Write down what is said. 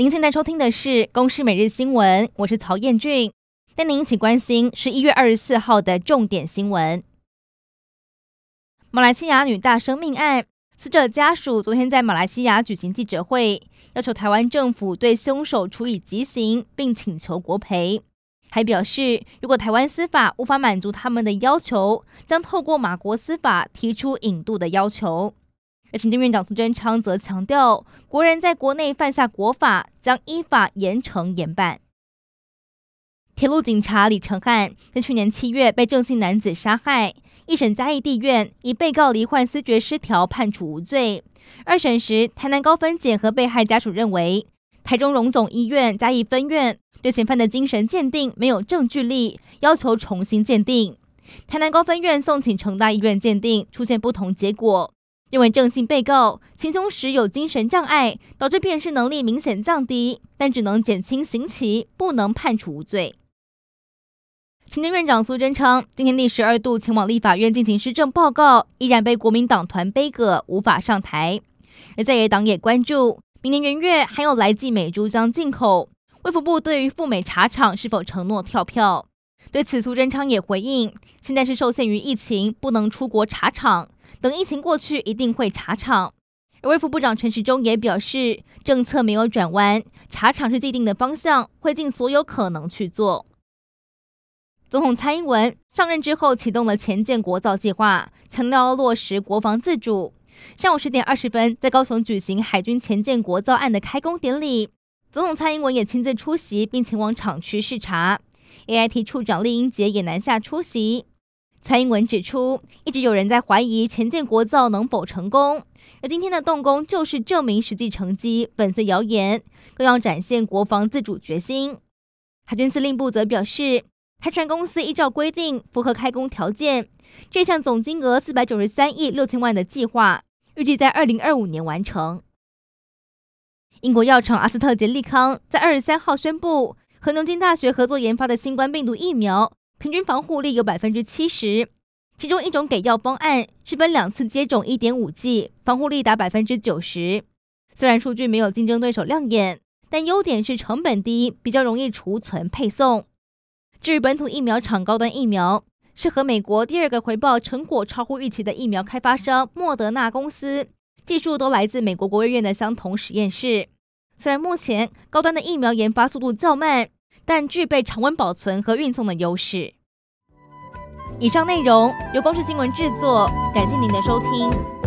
您现在收听的是《公视每日新闻》，我是曹彦俊，带您一起关心十一月二十四号的重点新闻。马来西亚女大生命案，死者家属昨天在马来西亚举行记者会，要求台湾政府对凶手处以极刑，并请求国赔。还表示，如果台湾司法无法满足他们的要求，将透过马国司法提出引渡的要求。而行政院长苏贞昌则强调，国人在国内犯下国法，将依法严惩严办。铁路警察李承翰在去年七月被郑姓男子杀害，一审嘉义地院以被告罹患思觉失调判处无罪。二审时，台南高分检和被害家属认为，台中荣总医院嘉义分院。对嫌犯的精神鉴定没有证据力，要求重新鉴定。台南高分院送请成大医院鉴定，出现不同结果，认为郑姓被告行凶时有精神障碍，导致辨识能力明显降低，但只能减轻刑期，不能判处无罪。行政院长苏贞昌今天第十二度前往立法院进行施政报告，依然被国民党团杯葛，无法上台。而在野党也关注，明年元月还有来记美猪将进口。卫福部对于赴美茶厂是否承诺跳票？对此，苏贞昌也回应：现在是受限于疫情，不能出国茶厂，等疫情过去，一定会查厂。而卫副部长陈时中也表示，政策没有转弯，查厂是既定的方向，会尽所有可能去做。总统蔡英文上任之后，启动了前舰国造计划，强调要落实国防自主。上午十点二十分，在高雄举行海军前舰国造案的开工典礼。总统蔡英文也亲自出席，并前往厂区视察。AIT 处长酈英杰也南下出席。蔡英文指出，一直有人在怀疑前舰国造能否成功，而今天的动工就是证明实际成绩，粉碎谣言，更要展现国防自主决心。海军司令部则表示，台船公司依照规定符合开工条件，这项总金额四百九十三亿六千万的计划，预计在二零二五年完成。英国药厂阿斯特捷利康在二十三号宣布，和牛津大学合作研发的新冠病毒疫苗，平均防护力有百分之七十。其中一种给药方案是分两次接种一点五剂，防护力达百分之九十。虽然数据没有竞争对手亮眼，但优点是成本低，比较容易储存配送。至于本土疫苗厂高端疫苗，是和美国第二个回报成果超乎预期的疫苗开发商莫德纳公司。技术都来自美国国务院的相同实验室。虽然目前高端的疫苗研发速度较慢，但具备常温保存和运送的优势。以上内容由光视新闻制作，感谢您的收听。